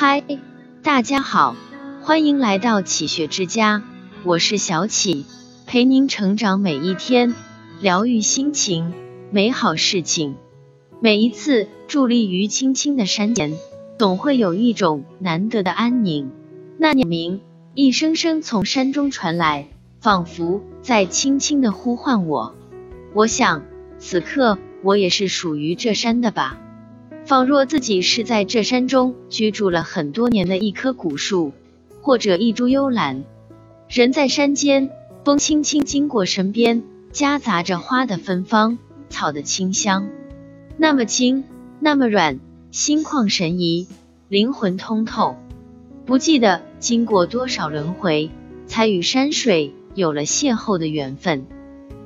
嗨，大家好，欢迎来到启学之家，我是小启，陪您成长每一天，疗愈心情，美好事情。每一次伫立于青青的山前，总会有一种难得的安宁。那鸟鸣一声声从山中传来，仿佛在轻轻的呼唤我。我想，此刻我也是属于这山的吧。仿若自己是在这山中居住了很多年的一棵古树，或者一株幽兰。人在山间，风轻轻经过身边，夹杂着花的芬芳，草的清香，那么轻，那么软，心旷神怡，灵魂通透。不记得经过多少轮回，才与山水有了邂逅的缘分。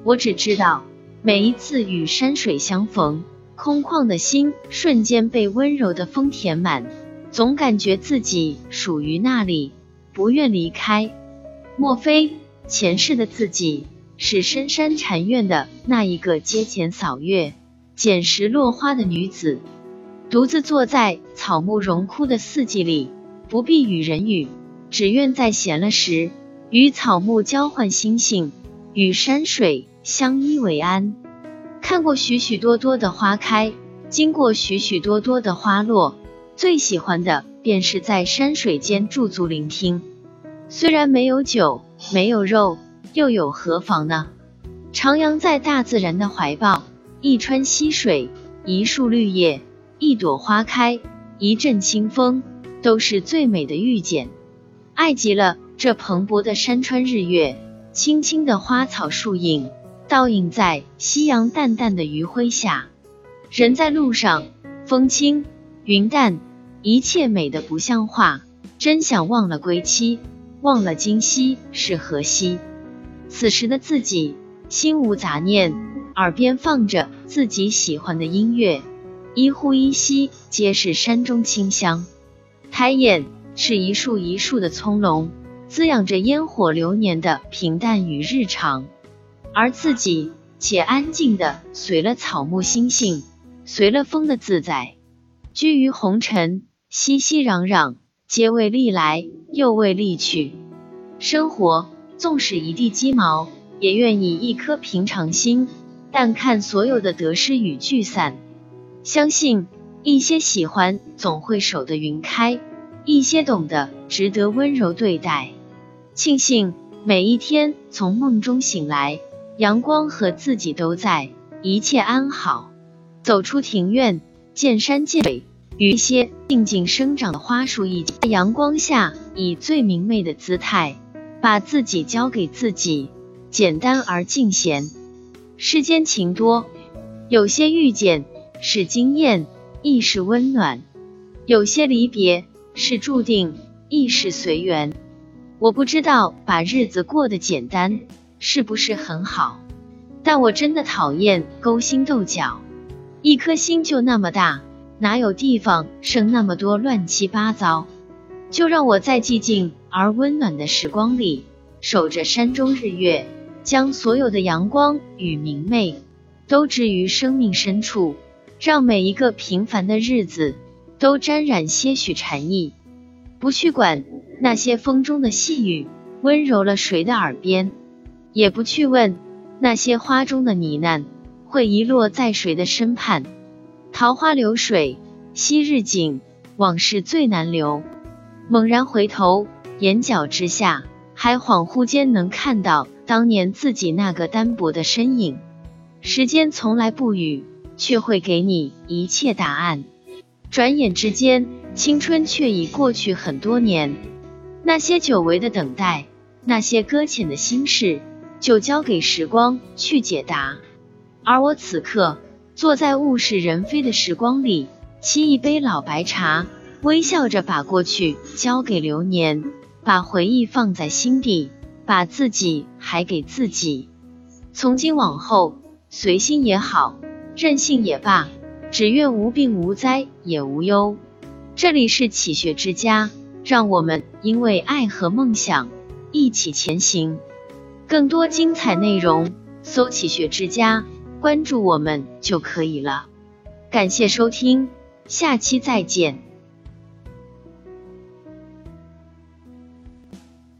我只知道，每一次与山水相逢。空旷的心瞬间被温柔的风填满，总感觉自己属于那里，不愿离开。莫非前世的自己是深山禅院的那一个阶前扫月、捡拾落花的女子，独自坐在草木荣枯的四季里，不必与人语，只愿在闲了时与草木交换心性，与山水相依为安。看过许许多多的花开，经过许许多多的花落，最喜欢的便是在山水间驻足聆听。虽然没有酒，没有肉，又有何妨呢？徜徉在大自然的怀抱，一川溪水，一树绿叶，一朵花开，一阵清风，都是最美的遇见。爱极了这蓬勃的山川日月，青青的花草树影。倒映在夕阳淡淡的余晖下，人在路上，风轻云淡，一切美得不像话。真想忘了归期，忘了今夕是何夕。此时的自己心无杂念，耳边放着自己喜欢的音乐，一呼一吸皆是山中清香。抬眼是一树一树的葱茏，滋养着烟火流年的平淡与日常。而自己且安静的随了草木心性，随了风的自在，居于红尘，熙熙攘攘，皆为利来，又为利去。生活纵使一地鸡毛，也愿以一颗平常心，淡看所有的得失与聚散。相信一些喜欢总会守得云开，一些懂得值得温柔对待。庆幸每一天从梦中醒来。阳光和自己都在，一切安好。走出庭院，见山见水，与一些静静生长的花树一起，在阳光下以最明媚的姿态，把自己交给自己，简单而尽闲。世间情多，有些遇见是惊艳，亦是温暖；有些离别是注定，亦是随缘。我不知道把日子过得简单。是不是很好？但我真的讨厌勾心斗角。一颗心就那么大，哪有地方生那么多乱七八糟？就让我在寂静而温暖的时光里，守着山中日月，将所有的阳光与明媚都置于生命深处，让每一个平凡的日子都沾染些许禅意。不去管那些风中的细雨温柔了谁的耳边。也不去问那些花中的呢喃会遗落在谁的身畔。桃花流水，昔日景，往事最难留。猛然回头，眼角之下，还恍惚间能看到当年自己那个单薄的身影。时间从来不语，却会给你一切答案。转眼之间，青春却已过去很多年。那些久违的等待，那些搁浅的心事。就交给时光去解答，而我此刻坐在物是人非的时光里，沏一杯老白茶，微笑着把过去交给流年，把回忆放在心底，把自己还给自己。从今往后，随心也好，任性也罢，只愿无病无灾也无忧。这里是启学之家，让我们因为爱和梦想一起前行。更多精彩内容，搜“起学之家”，关注我们就可以了。感谢收听，下期再见。